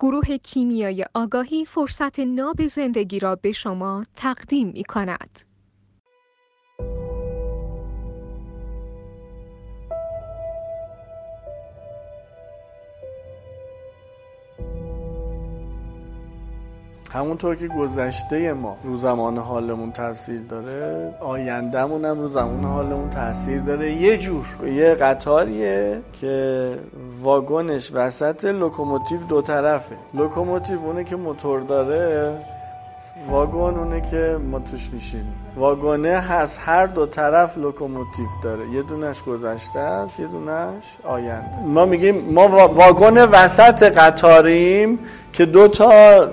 گروه کیمیای آگاهی فرصت ناب زندگی را به شما تقدیم می کند. همونطور که گذشته ما رو زمان حالمون تاثیر داره آیندهمون هم رو زمان حالمون تاثیر داره. یه جور یه قطاریه که واگنش وسط لوکوموتیو دو طرفه. لوکوموتیو اونه که موتور داره واگن اونه که ما توش میشینیم واگنه هست هر دو طرف لوکوموتیو داره. یه دونش گذشته است یه دونش آینده. ما میگیم ما واگن وسط قطاریم که دو تا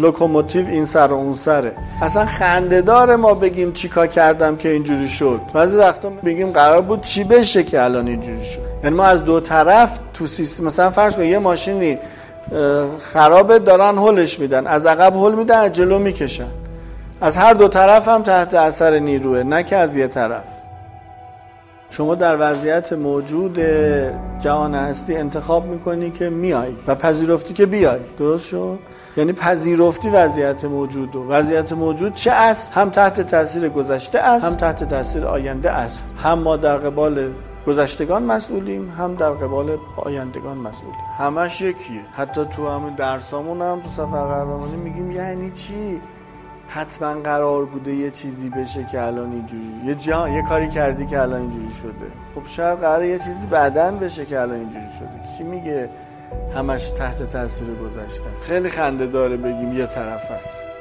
لوکوموتیو این سر و اون سره. اصلا خنده داره ما بگیم چیکار کردم که اینجوری شد. بعضی وقتا بگیم قرار بود چی بشه که الان اینجوری شد. یعنی ما از دو طرف تو سیستم مثلا فرض کن یه ماشینی خرابه دارن هلش میدن. از عقب هل میدن از جلو می‌کشن. از هر دو طرف هم تحت اثر نیروه نه که از یه طرف. شما در وضعیت موجود جهان هستی انتخاب می‌کنی که میای و پذیرفتی که بیای. درست شد؟ یعنی پذیرفتی وضعیت موجود و وضعیت موجود چه است؟ هم تحت تاثیر گذشته است هم تحت تاثیر آینده است. هم ما در قبال گذشتگان مسئولیم هم در قبال آیندگان مسئولیم. همش یکیه. حتی تو همین درسامون هم تو سفر قهرمانی میگیم یعنی چی؟ حتما قرار بوده یه چیزی بشه که الان اینجوری یه جا یه کاری کردی که الان اینجوری شده. خب شاید قرار یه چیزی بعدن بشه که الان اینجوری شده. کی میگه همش تحت تاثیر گذشتن خیلی خنده داره بگیم یه طرف است.